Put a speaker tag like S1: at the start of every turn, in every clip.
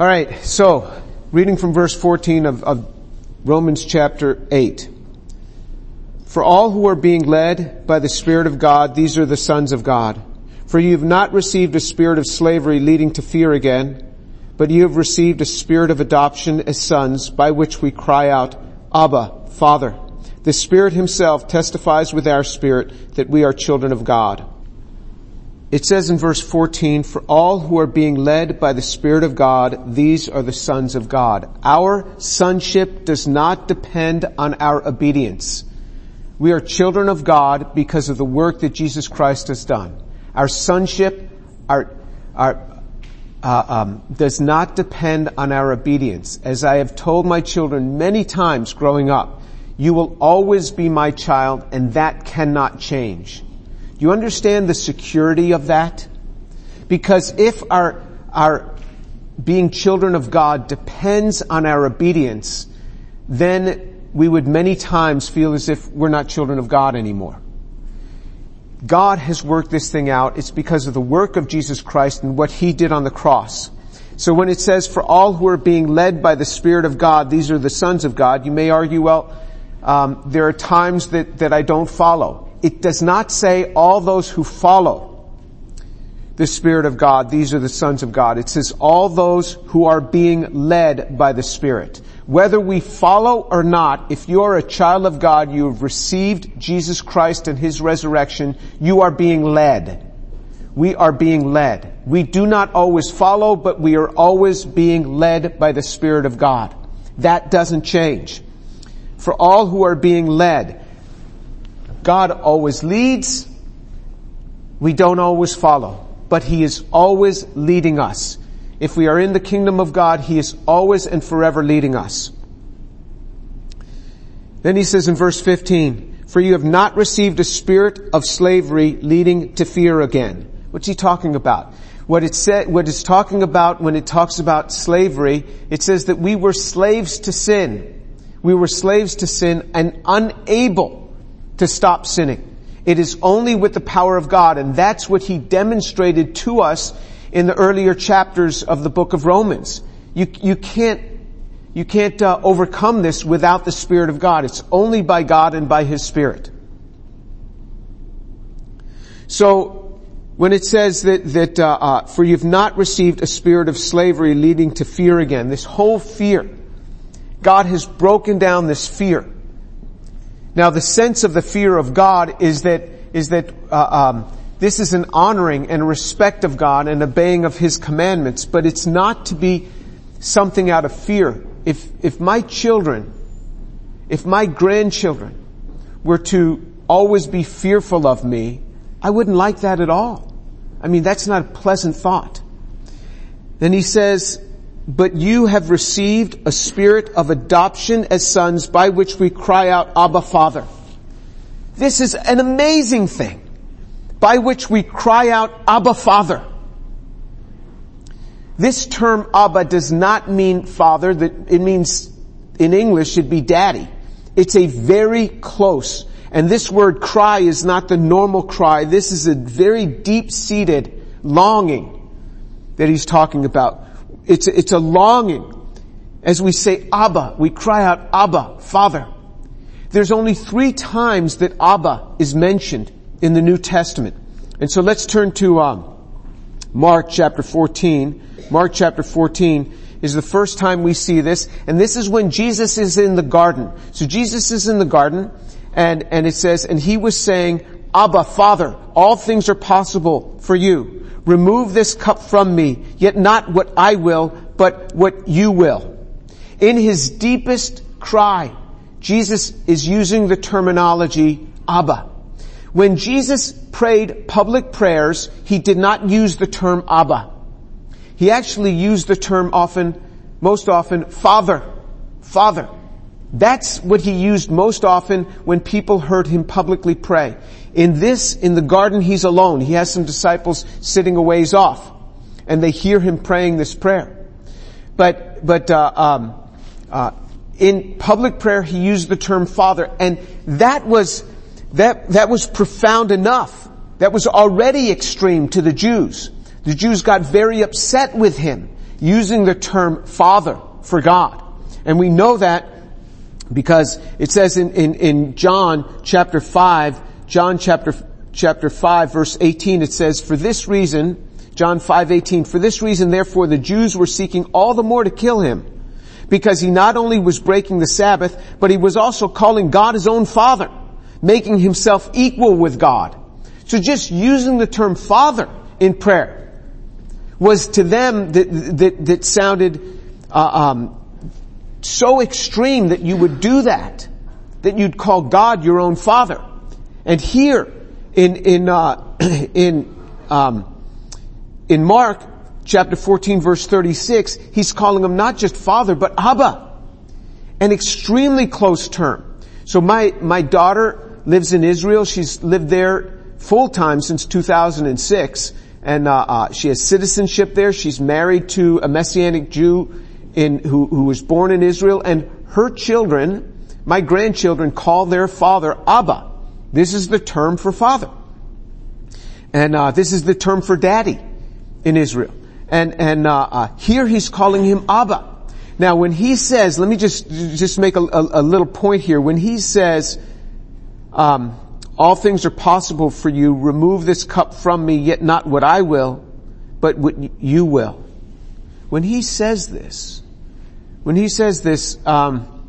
S1: All right, so reading from verse 14 of, of Romans chapter 8. For all who are being led by the Spirit of God, these are the sons of God. For you have not received a spirit of slavery leading to fear again, but you have received a spirit of adoption as sons by which we cry out, Abba, Father. The Spirit himself testifies with our spirit that we are children of God. It says in verse 14, for all who are being led by the Spirit of God, these are the sons of God. Our sonship does not depend on our obedience. We are children of God because of the work that Jesus Christ has done. Our sonship, our, our, uh, um, does not depend on our obedience. As I have told my children many times growing up, you will always be my child and that cannot change. You understand the security of that? Because if our, our being children of God depends on our obedience, then we would many times feel as if we're not children of God anymore. God has worked this thing out. It's because of the work of Jesus Christ and what He did on the cross. So when it says, for all who are being led by the Spirit of God, these are the sons of God, you may argue, well, um, there are times that, that I don't follow it does not say all those who follow the Spirit of God, these are the sons of God. It says all those who are being led by the Spirit. Whether we follow or not, if you are a child of God, you have received Jesus Christ and His resurrection, you are being led. We are being led. We do not always follow, but we are always being led by the Spirit of God. That doesn't change. For all who are being led, God always leads. We don't always follow, but He is always leading us. If we are in the kingdom of God, He is always and forever leading us. Then He says in verse 15, for you have not received a spirit of slavery leading to fear again. What's He talking about? What it said, what it's talking about when it talks about slavery, it says that we were slaves to sin. We were slaves to sin and unable to stop sinning. It is only with the power of God, and that's what he demonstrated to us in the earlier chapters of the book of Romans. You, you can't, you can't uh, overcome this without the Spirit of God. It's only by God and by His Spirit. So, when it says that, that uh, uh, for you've not received a spirit of slavery leading to fear again, this whole fear, God has broken down this fear. Now the sense of the fear of God is that, is that, uh, um, this is an honoring and respect of God and obeying of His commandments, but it's not to be something out of fear. If, if my children, if my grandchildren were to always be fearful of me, I wouldn't like that at all. I mean, that's not a pleasant thought. Then he says, but you have received a spirit of adoption as sons by which we cry out, Abba Father. This is an amazing thing by which we cry out, Abba Father. This term Abba does not mean father, it means in English should be daddy. It's a very close, and this word cry is not the normal cry. This is a very deep-seated longing that he's talking about. It's, it's a longing. As we say Abba, we cry out Abba, Father. There's only three times that Abba is mentioned in the New Testament. And so let's turn to um, Mark chapter 14. Mark chapter 14 is the first time we see this, and this is when Jesus is in the garden. So Jesus is in the garden, and, and it says, and he was saying, Abba, Father, all things are possible for you. Remove this cup from me, yet not what I will, but what you will. In his deepest cry, Jesus is using the terminology Abba. When Jesus prayed public prayers, he did not use the term Abba. He actually used the term often, most often, Father. Father. That's what he used most often when people heard him publicly pray. In this, in the garden, he's alone. He has some disciples sitting a ways off, and they hear him praying this prayer. But, but, uh, um, uh, in public prayer, he used the term Father, and that was, that, that was profound enough. That was already extreme to the Jews. The Jews got very upset with him. using the term Father for God. And we know that because it says in, in, in John chapter 5, John chapter, chapter 5 verse 18, it says, for this reason, John 5:18 For this reason therefore the Jews were seeking all the more to kill him because he not only was breaking the Sabbath but he was also calling God his own father making himself equal with God. So just using the term father in prayer was to them that, that, that sounded uh, um, so extreme that you would do that, that you'd call God your own father. And here in in uh, in um, in Mark chapter 14 verse 36, he's calling him not just father but Abba, an extremely close term. So my my daughter lives in Israel. She's lived there full time since 2006, and uh, uh, she has citizenship there. She's married to a Messianic Jew in who, who was born in Israel, and her children, my grandchildren, call their father Abba. This is the term for father, and uh, this is the term for daddy in Israel. And and uh, uh, here he's calling him Abba. Now, when he says, let me just just make a, a, a little point here. When he says um, all things are possible for you. Remove this cup from me, yet not what I will, but what you will. When he says this, when he says this, um,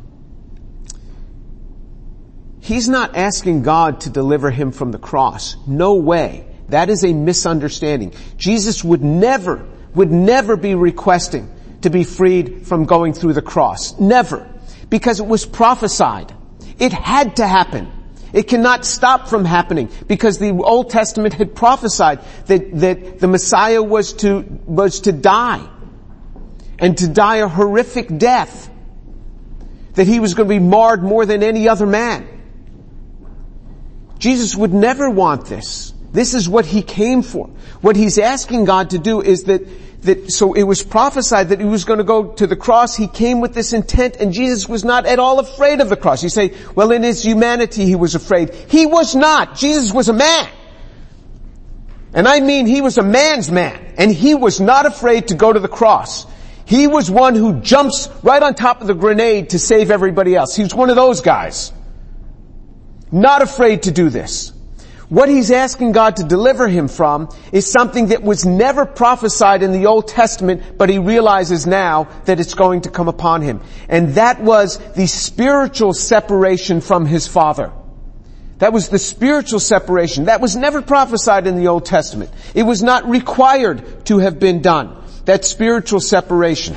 S1: he's not asking God to deliver him from the cross. No way. That is a misunderstanding. Jesus would never, would never be requesting to be freed from going through the cross. Never. Because it was prophesied. It had to happen. It cannot stop from happening because the Old Testament had prophesied that, that the Messiah was to, was to die and to die a horrific death. That he was going to be marred more than any other man. Jesus would never want this. This is what he came for. What he's asking God to do is that that, so it was prophesied that he was going to go to the cross. He came with this intent and Jesus was not at all afraid of the cross. You say, well in his humanity he was afraid. He was not. Jesus was a man. And I mean he was a man's man. And he was not afraid to go to the cross. He was one who jumps right on top of the grenade to save everybody else. He was one of those guys. Not afraid to do this. What he's asking God to deliver him from is something that was never prophesied in the Old Testament, but he realizes now that it's going to come upon him. And that was the spiritual separation from his father. That was the spiritual separation. That was never prophesied in the Old Testament. It was not required to have been done. That spiritual separation.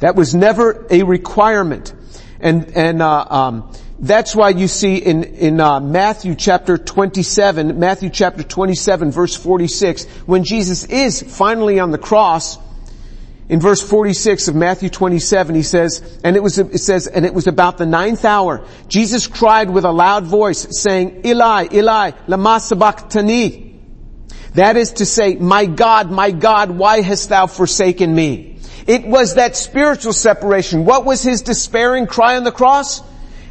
S1: That was never a requirement. And, and, uh, um, that's why you see in, in uh, Matthew chapter 27, Matthew chapter 27 verse 46, when Jesus is finally on the cross, in verse 46 of Matthew 27, he says, and it was, it says, and it was about the ninth hour, Jesus cried with a loud voice saying, Eli, Eli, lama sabachthani. That is to say, my God, my God, why hast thou forsaken me? It was that spiritual separation. What was his despairing cry on the cross?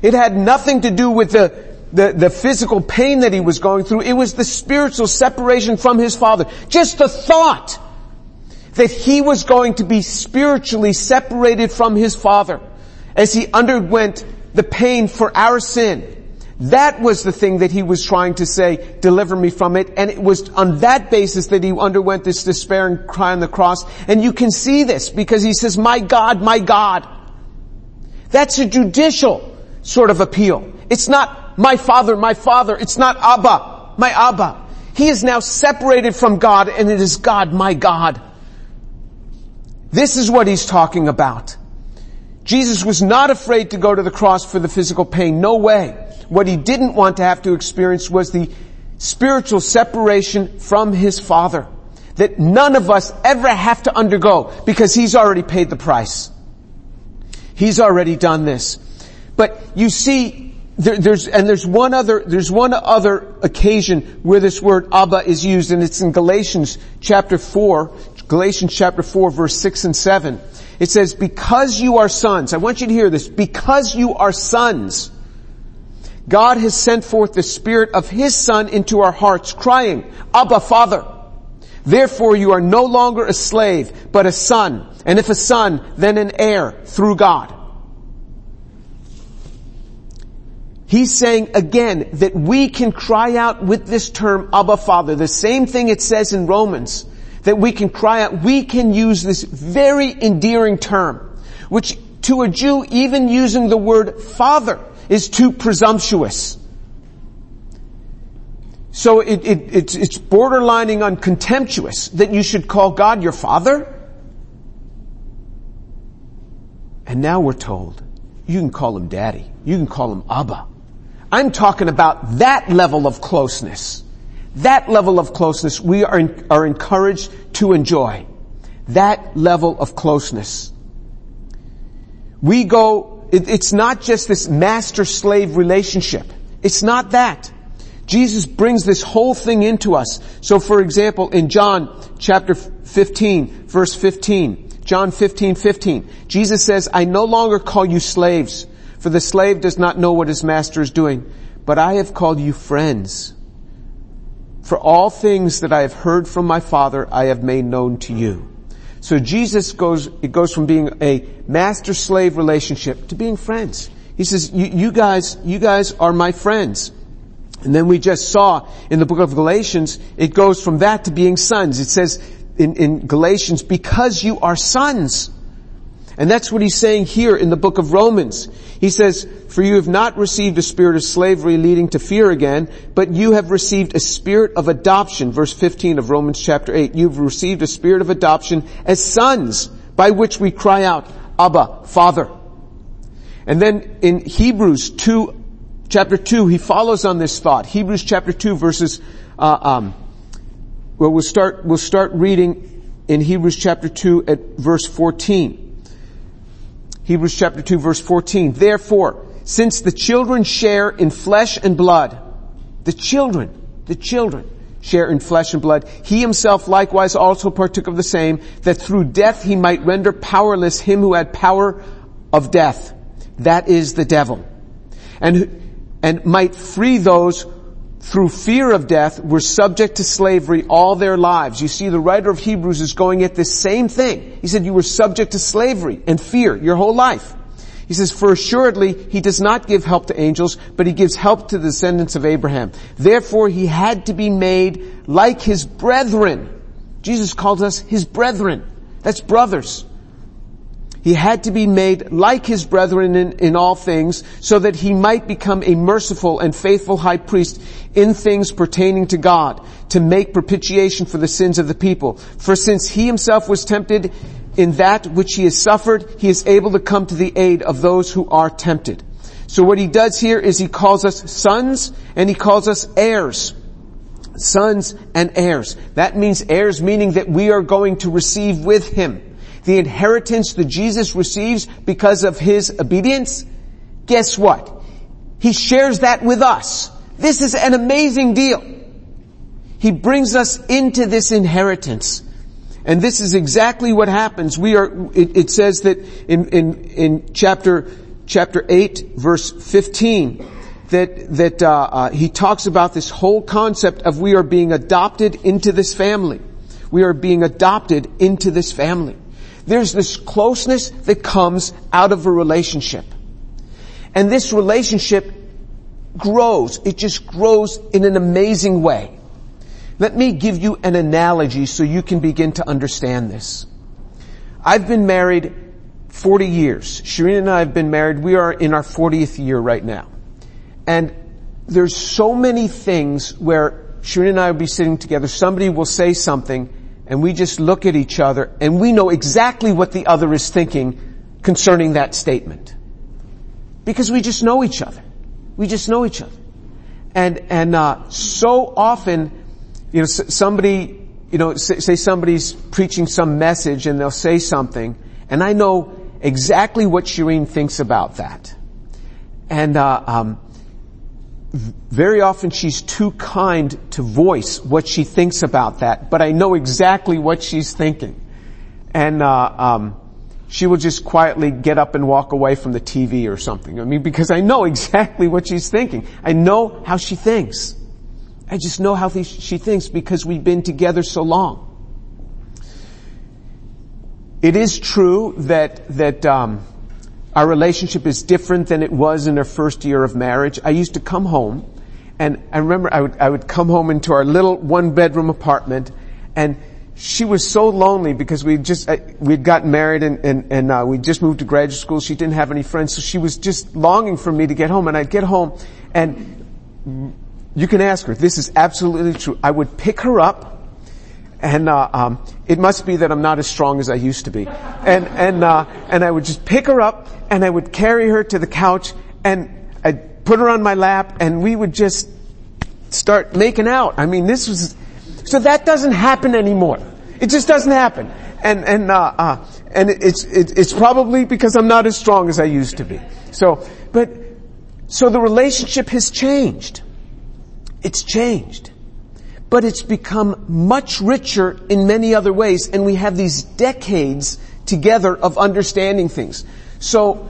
S1: It had nothing to do with the, the, the, physical pain that he was going through. It was the spiritual separation from his father. Just the thought that he was going to be spiritually separated from his father as he underwent the pain for our sin. That was the thing that he was trying to say, deliver me from it. And it was on that basis that he underwent this despairing cry on the cross. And you can see this because he says, my God, my God. That's a judicial sort of appeal. It's not my father, my father. It's not Abba, my Abba. He is now separated from God and it is God, my God. This is what he's talking about. Jesus was not afraid to go to the cross for the physical pain. No way. What he didn't want to have to experience was the spiritual separation from his father that none of us ever have to undergo because he's already paid the price. He's already done this. But you see, there, there's, and there's one other, there's one other occasion where this word Abba is used and it's in Galatians chapter 4, Galatians chapter 4 verse 6 and 7. It says, because you are sons, I want you to hear this, because you are sons, God has sent forth the Spirit of His Son into our hearts, crying, Abba, Father. Therefore you are no longer a slave, but a son. And if a son, then an heir through God. He's saying again that we can cry out with this term Abba Father. The same thing it says in Romans that we can cry out. We can use this very endearing term, which to a Jew, even using the word father is too presumptuous. So it, it, it's, it's borderlining on contemptuous that you should call God your father. And now we're told you can call him daddy. You can call him Abba. I'm talking about that level of closeness. That level of closeness we are, are encouraged to enjoy. That level of closeness. We go, it, it's not just this master-slave relationship. It's not that. Jesus brings this whole thing into us. So for example, in John chapter 15, verse 15, John 15, 15, Jesus says, I no longer call you slaves, for the slave does not know what his master is doing, but I have called you friends. For all things that I have heard from my Father, I have made known to you. So Jesus goes, it goes from being a master-slave relationship to being friends. He says, you guys, you guys are my friends. And then we just saw in the book of Galatians, it goes from that to being sons. It says in, in Galatians, because you are sons. And that's what he's saying here in the book of Romans. He says, for you have not received a spirit of slavery leading to fear again, but you have received a spirit of adoption, verse 15 of Romans chapter 8. You've received a spirit of adoption as sons, by which we cry out, Abba, Father. And then in Hebrews 2, chapter 2, he follows on this thought. Hebrews chapter 2 verses, uh, um, well, we'll start, we'll start reading in Hebrews chapter 2 at verse 14. Hebrews chapter 2 verse 14. Therefore, since the children share in flesh and blood, the children, the children share in flesh and blood, he himself likewise also partook of the same, that through death he might render powerless him who had power of death. That is the devil. And, and might free those through fear of death were subject to slavery all their lives. You see, the writer of Hebrews is going at this same thing. He said you were subject to slavery and fear your whole life. He says, for assuredly he does not give help to angels, but he gives help to the descendants of Abraham. Therefore he had to be made like his brethren. Jesus calls us his brethren. That's brothers. He had to be made like his brethren in, in, all things so that he might become a merciful and faithful high priest in things pertaining to God to make propitiation for the sins of the people. For since he himself was tempted in that which he has suffered, he is able to come to the aid of those who are tempted. So what he does here is he calls us sons and he calls us heirs sons and heirs. That means heirs meaning that we are going to receive with him the inheritance that Jesus receives because of his obedience, guess what? He shares that with us. This is an amazing deal. He brings us into this inheritance. And this is exactly what happens. We are, it, it says that in, in, in chapter, chapter 8 verse 15, that, that, uh, uh, he talks about this whole concept of we are being adopted into this family. We are being adopted into this family. There's this closeness that comes out of a relationship. And this relationship grows. It just grows in an amazing way. Let me give you an analogy so you can begin to understand this. I've been married 40 years. Shireen and I have been married. We are in our 40th year right now. And there's so many things where Shireen and I will be sitting together. Somebody will say something and we just look at each other and we know exactly what the other is thinking concerning that statement. Because we just know each other. We just know each other. And, and, uh, so often, you know, somebody, you know, say somebody's preaching some message and they'll say something and I know exactly what Shireen thinks about that. And, uh, um, very often she's too kind to voice what she thinks about that, but I know exactly what she's thinking. And, uh, um, she will just quietly get up and walk away from the TV or something. I mean, because I know exactly what she's thinking. I know how she thinks. I just know how she thinks because we've been together so long. It is true that, that, um, our relationship is different than it was in our first year of marriage. I used to come home and I remember I would, I would come home into our little one bedroom apartment and she was so lonely because we just, we'd gotten married and, and, and uh, we just moved to graduate school. She didn't have any friends. So she was just longing for me to get home and I'd get home and you can ask her, this is absolutely true. I would pick her up and uh, um, it must be that I'm not as strong as I used to be. And and uh, and I would just pick her up and I would carry her to the couch and I'd put her on my lap and we would just start making out. I mean, this was so that doesn't happen anymore. It just doesn't happen. And and uh, uh, and it's it, it's probably because I'm not as strong as I used to be. So, but so the relationship has changed. It's changed but it's become much richer in many other ways and we have these decades together of understanding things. So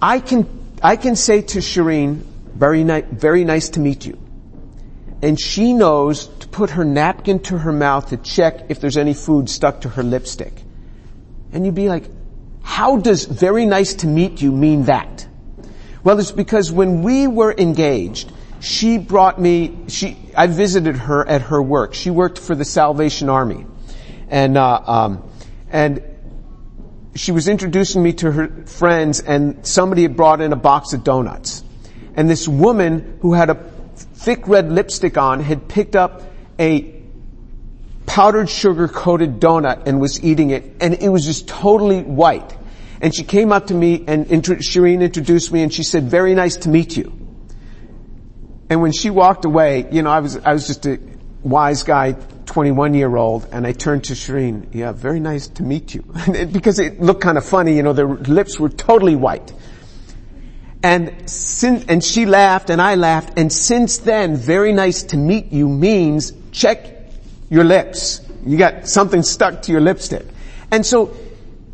S1: I can, I can say to Shireen, very, ni- very nice to meet you. And she knows to put her napkin to her mouth to check if there's any food stuck to her lipstick. And you'd be like, how does very nice to meet you mean that? Well, it's because when we were engaged, she brought me, she, I visited her at her work. She worked for the Salvation Army. And, uh, um, and she was introducing me to her friends and somebody had brought in a box of donuts. And this woman who had a thick red lipstick on had picked up a powdered sugar coated donut and was eating it and it was just totally white. And she came up to me and Shireen introduced me and she said, very nice to meet you. And when she walked away, you know, I was, I was just a wise guy, 21 year old, and I turned to Shireen, yeah, very nice to meet you. because it looked kind of funny, you know, their lips were totally white. And since, and she laughed and I laughed, and since then, very nice to meet you means check your lips. You got something stuck to your lipstick. And so,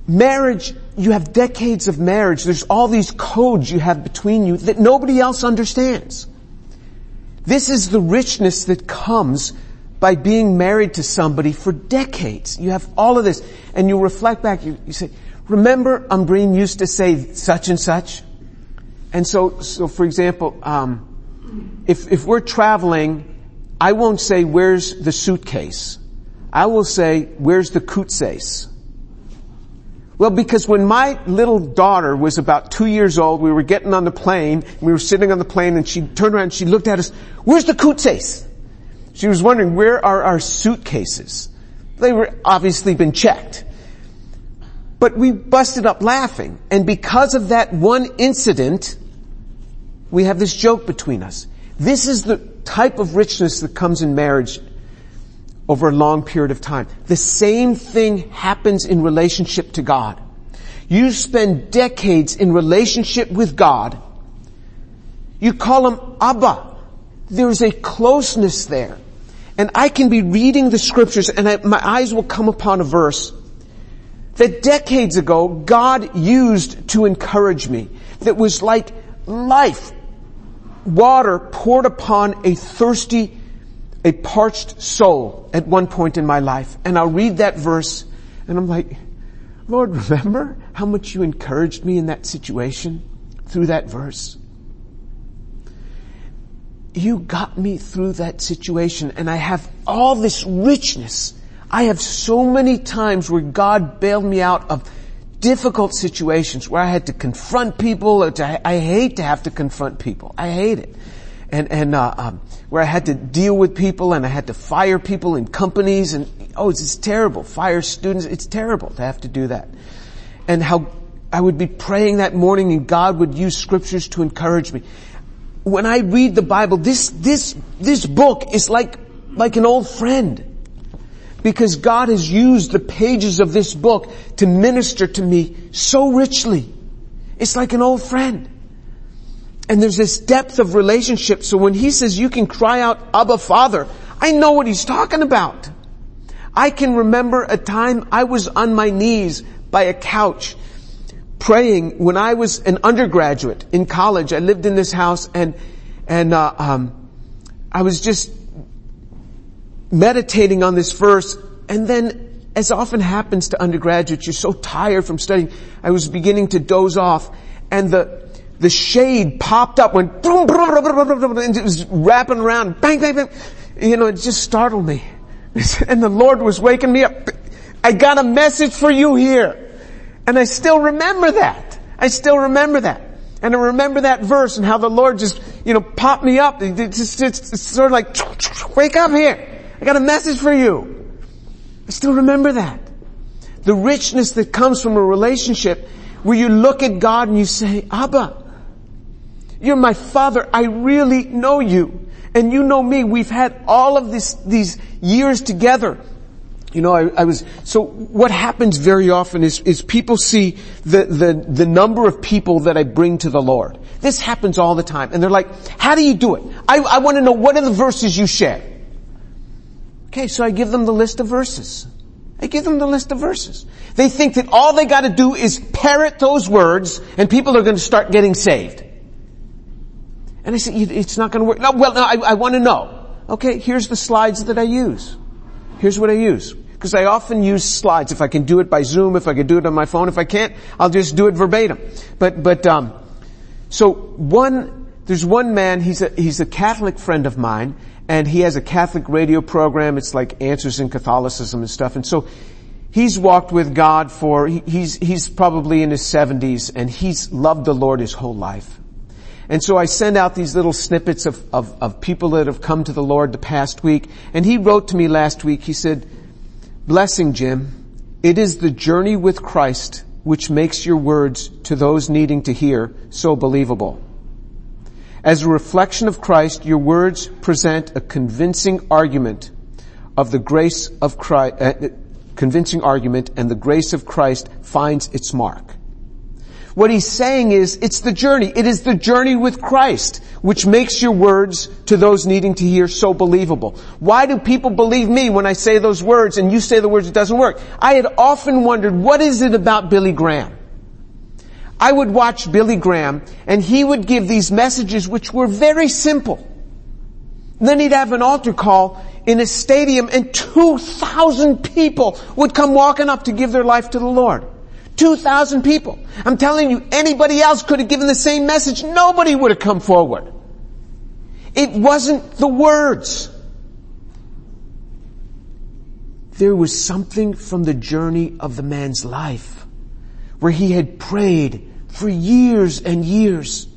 S1: marriage, you have decades of marriage, there's all these codes you have between you that nobody else understands. This is the richness that comes by being married to somebody for decades. You have all of this and you reflect back, you, you say, remember Umbreen used to say such and such? And so, so for example, um, if, if we're traveling, I won't say where's the suitcase. I will say where's the kutses. Well, because when my little daughter was about two years old, we were getting on the plane, we were sitting on the plane and she turned around and she looked at us, where's the kutses? She was wondering, where are our suitcases? They were obviously been checked. But we busted up laughing. And because of that one incident, we have this joke between us. This is the type of richness that comes in marriage over a long period of time. The same thing happens in relationship to God. You spend decades in relationship with God. You call him Abba. There's a closeness there. And I can be reading the scriptures and I, my eyes will come upon a verse that decades ago God used to encourage me that was like life, water poured upon a thirsty a parched soul at one point in my life. And I'll read that verse and I'm like, Lord, remember how much you encouraged me in that situation through that verse? You got me through that situation and I have all this richness. I have so many times where God bailed me out of difficult situations where I had to confront people. Or to, I hate to have to confront people. I hate it and and uh, um, where I had to deal with people and I had to fire people in companies and oh, it's, it's terrible. Fire students, it's terrible to have to do that. And how I would be praying that morning and God would use scriptures to encourage me. When I read the Bible, this this this book is like like an old friend. Because God has used the pages of this book to minister to me so richly. It's like an old friend. And there's this depth of relationship. So when he says you can cry out, Abba Father, I know what he's talking about. I can remember a time I was on my knees by a couch praying when I was an undergraduate in college. I lived in this house and, and, uh, um, I was just meditating on this verse and then as often happens to undergraduates, you're so tired from studying. I was beginning to doze off and the, the shade popped up, went boom, boom, boom, boom, and it was wrapping around, bang, bang, bang. You know, it just startled me. And the Lord was waking me up. I got a message for you here. And I still remember that. I still remember that. And I remember that verse and how the Lord just, you know, popped me up. It's, just, it's sort of like, wake up here. I got a message for you. I still remember that. The richness that comes from a relationship where you look at God and you say, Abba, you're my father. I really know you. And you know me. We've had all of this, these years together. You know, I, I, was, so what happens very often is, is people see the, the, the number of people that I bring to the Lord. This happens all the time. And they're like, how do you do it? I, I want to know what are the verses you share? Okay, so I give them the list of verses. I give them the list of verses. They think that all they gotta do is parrot those words and people are gonna start getting saved. And I say, it's not gonna work. No, well, no, I, I wanna know. Okay, here's the slides that I use. Here's what I use. Because I often use slides. If I can do it by Zoom, if I can do it on my phone, if I can't, I'll just do it verbatim. But, but, um, so one, there's one man, he's a, he's a Catholic friend of mine, and he has a Catholic radio program. It's like Answers in Catholicism and stuff. And so he's walked with God for, he's, he's probably in his 70s and he's loved the Lord his whole life. And so I send out these little snippets of, of, of people that have come to the Lord the past week. And he wrote to me last week, he said, Blessing Jim, it is the journey with Christ which makes your words to those needing to hear so believable. As a reflection of Christ, your words present a convincing argument of the grace of Christ, uh, convincing argument and the grace of Christ finds its mark. What he's saying is, it's the journey. It is the journey with Christ which makes your words to those needing to hear so believable. Why do people believe me when I say those words and you say the words it doesn't work? I had often wondered, what is it about Billy Graham? I would watch Billy Graham and he would give these messages which were very simple. Then he'd have an altar call in a stadium and 2,000 people would come walking up to give their life to the Lord. 2,000 people. I'm telling you, anybody else could have given the same message. Nobody would have come forward. It wasn't the words. There was something from the journey of the man's life where he had prayed for years and years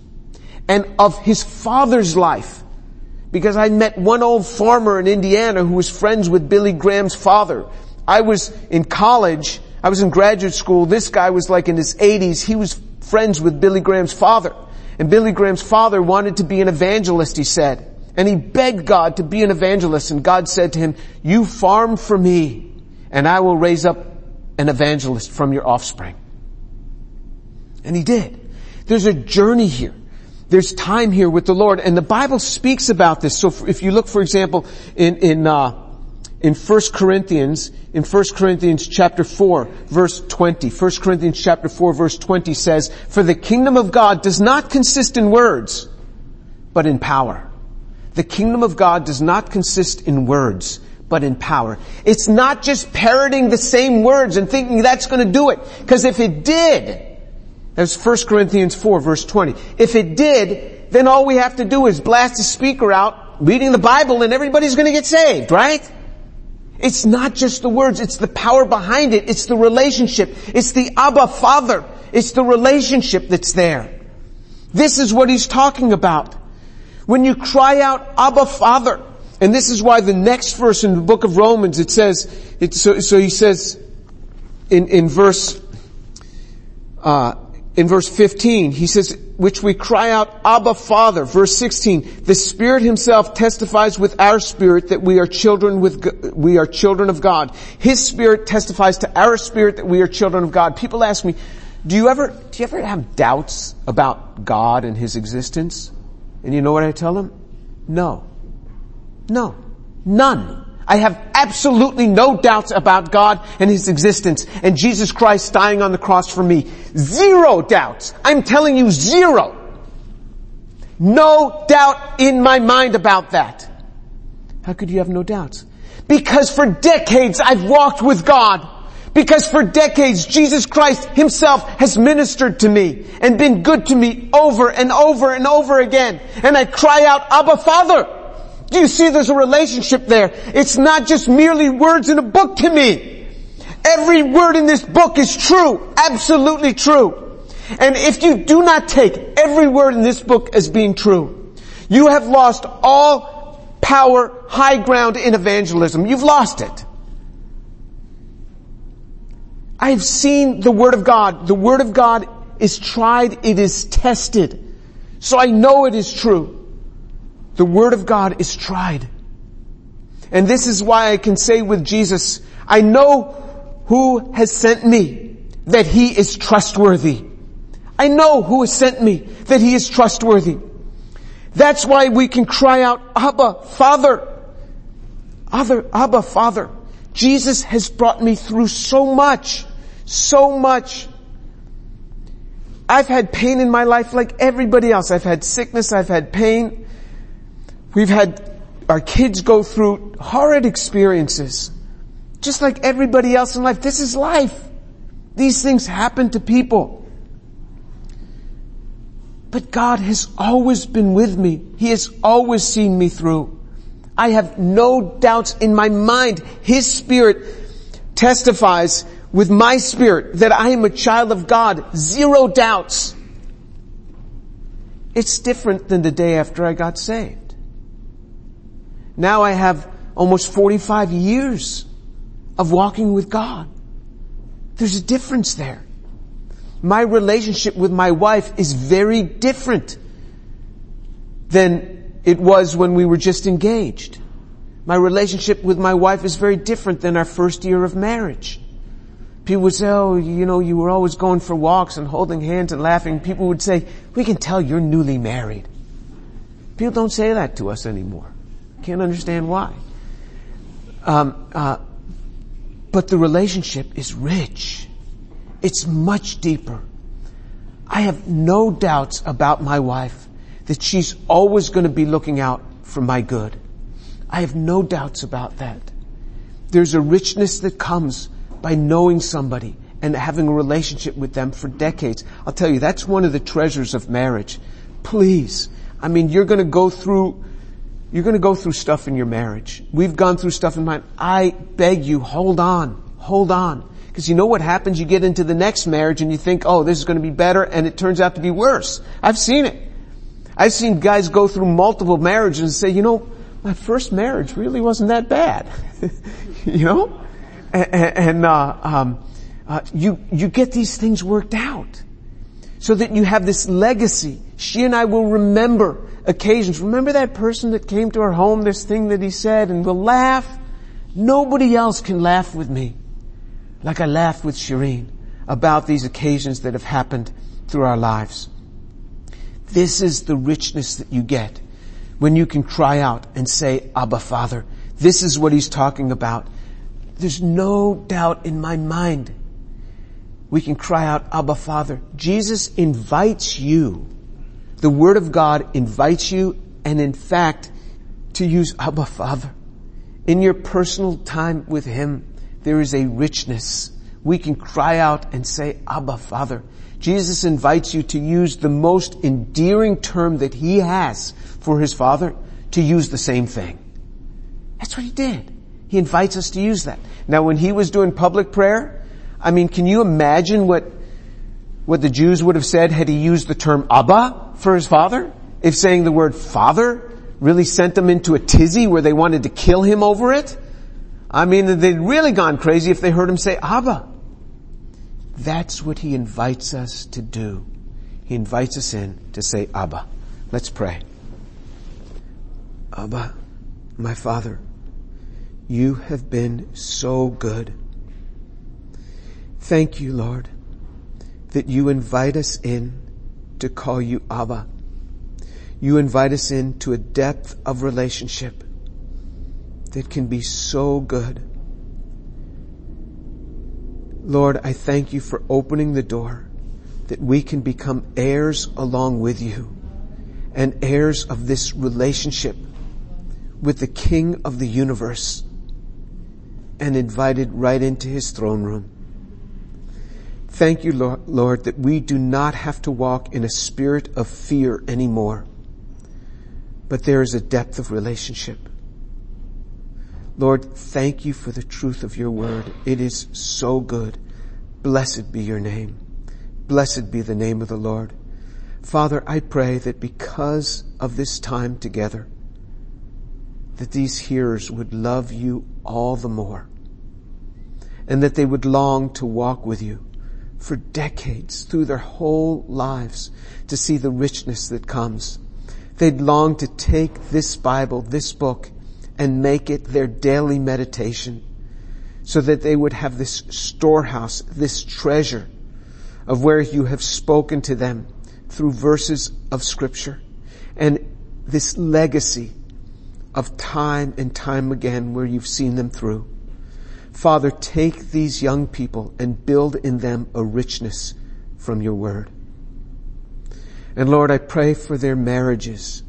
S1: and of his father's life. Because I met one old farmer in Indiana who was friends with Billy Graham's father. I was in college, I was in graduate school, this guy was like in his 80s, he was friends with Billy Graham's father. And Billy Graham's father wanted to be an evangelist, he said. And he begged God to be an evangelist and God said to him, you farm for me and I will raise up an evangelist from your offspring. And he did. There's a journey here. There's time here with the Lord, and the Bible speaks about this. So if you look, for example, in in uh, in 1 Corinthians, in 1 Corinthians chapter 4, verse 20, 1 Corinthians chapter 4, verse 20 says, For the kingdom of God does not consist in words, but in power. The kingdom of God does not consist in words, but in power. It's not just parroting the same words and thinking that's gonna do it. Because if it did, that's 1 Corinthians 4 verse 20. If it did, then all we have to do is blast the speaker out, reading the Bible, and everybody's gonna get saved, right? It's not just the words, it's the power behind it, it's the relationship, it's the Abba Father, it's the relationship that's there. This is what he's talking about. When you cry out, Abba Father, and this is why the next verse in the book of Romans, it says, it, so, so he says in, in verse, uh, in verse 15, he says, which we cry out, Abba Father. Verse 16, the Spirit Himself testifies with our spirit that we are children with, we are children of God. His Spirit testifies to our spirit that we are children of God. People ask me, do you ever, do you ever have doubts about God and His existence? And you know what I tell them? No. No. None. I have absolutely no doubts about God and His existence and Jesus Christ dying on the cross for me. Zero doubts. I'm telling you zero. No doubt in my mind about that. How could you have no doubts? Because for decades I've walked with God. Because for decades Jesus Christ himself has ministered to me and been good to me over and over and over again. And I cry out, Abba Father. Do you see there's a relationship there? It's not just merely words in a book to me. Every word in this book is true. Absolutely true. And if you do not take every word in this book as being true, you have lost all power, high ground in evangelism. You've lost it. I have seen the Word of God. The Word of God is tried, it is tested. So I know it is true. The Word of God is tried. And this is why I can say with Jesus, I know who has sent me, that He is trustworthy. I know who has sent me, that He is trustworthy. That's why we can cry out, Abba, Father. Other, Abba, Father. Jesus has brought me through so much, so much. I've had pain in my life like everybody else. I've had sickness, I've had pain. We've had our kids go through horrid experiences. Just like everybody else in life. This is life. These things happen to people. But God has always been with me. He has always seen me through. I have no doubts in my mind. His Spirit testifies with my spirit that I am a child of God. Zero doubts. It's different than the day after I got saved. Now I have almost 45 years of walking with God. There's a difference there. My relationship with my wife is very different than it was when we were just engaged. My relationship with my wife is very different than our first year of marriage. People would say, oh, you know, you were always going for walks and holding hands and laughing. People would say, we can tell you're newly married. People don't say that to us anymore. Can't understand why. Um, uh, but the relationship is rich. It's much deeper. I have no doubts about my wife that she's always going to be looking out for my good. I have no doubts about that. There's a richness that comes by knowing somebody and having a relationship with them for decades. I'll tell you, that's one of the treasures of marriage. Please. I mean, you're gonna go through, you're gonna go through stuff in your marriage. We've gone through stuff in mine. I beg you, hold on. Hold on. Because you know what happens? You get into the next marriage and you think, oh, this is gonna be better, and it turns out to be worse. I've seen it. I've seen guys go through multiple marriages and say, you know, my first marriage really wasn't that bad. you know? And, and uh, um, uh, you, you get these things worked out. So that you have this legacy. She and I will remember occasions. Remember that person that came to our home, this thing that he said, and we'll laugh. Nobody else can laugh with me like I laughed with Shireen about these occasions that have happened through our lives. This is the richness that you get when you can cry out and say, Abba Father. This is what he's talking about. There's no doubt in my mind. We can cry out, Abba Father. Jesus invites you. The Word of God invites you and in fact to use Abba Father. In your personal time with Him, there is a richness. We can cry out and say, Abba Father. Jesus invites you to use the most endearing term that he has for his father to use the same thing. That's what he did. He invites us to use that. Now when he was doing public prayer, I mean, can you imagine what, what the Jews would have said had he used the term Abba for his father? If saying the word father really sent them into a tizzy where they wanted to kill him over it? I mean, they'd really gone crazy if they heard him say Abba. That's what he invites us to do. He invites us in to say, Abba. Let's pray. Abba, my Father, you have been so good. Thank you, Lord, that you invite us in to call you Abba. You invite us into a depth of relationship that can be so good. Lord, I thank you for opening the door that we can become heirs along with you and heirs of this relationship with the King of the universe. and invited right into his throne room. Thank you, Lord, that we do not have to walk in a spirit of fear anymore, but there is a depth of relationship. Lord, thank you for the truth of your word. It is so good. Blessed be your name. Blessed be the name of the Lord. Father, I pray that because of this time together, that these hearers would love you all the more and that they would long to walk with you for decades through their whole lives to see the richness that comes. They'd long to take this Bible, this book, and make it their daily meditation so that they would have this storehouse, this treasure of where you have spoken to them through verses of scripture and this legacy of time and time again where you've seen them through. Father, take these young people and build in them a richness from your word. And Lord, I pray for their marriages,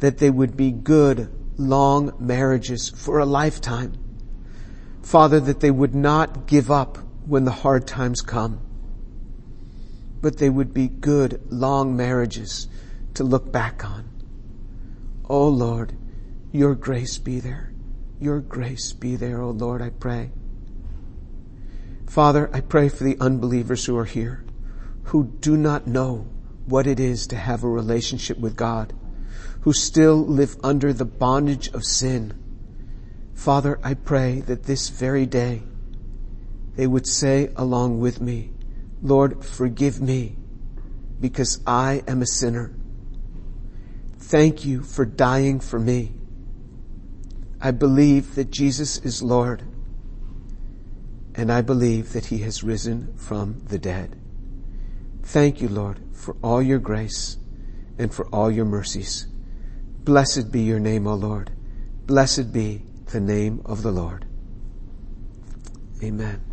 S1: that they would be good, long marriages for a lifetime. Father, that they would not give up when the hard times come, but they would be good, long marriages to look back on. Oh Lord, your grace be there. Your grace be there, oh Lord, I pray. Father, I pray for the unbelievers who are here, who do not know what it is to have a relationship with God, who still live under the bondage of sin. Father, I pray that this very day they would say along with me, Lord, forgive me because I am a sinner. Thank you for dying for me. I believe that Jesus is Lord and I believe that he has risen from the dead. Thank you, Lord, for all your grace and for all your mercies. Blessed be your name, O Lord. Blessed be the name of the Lord. Amen.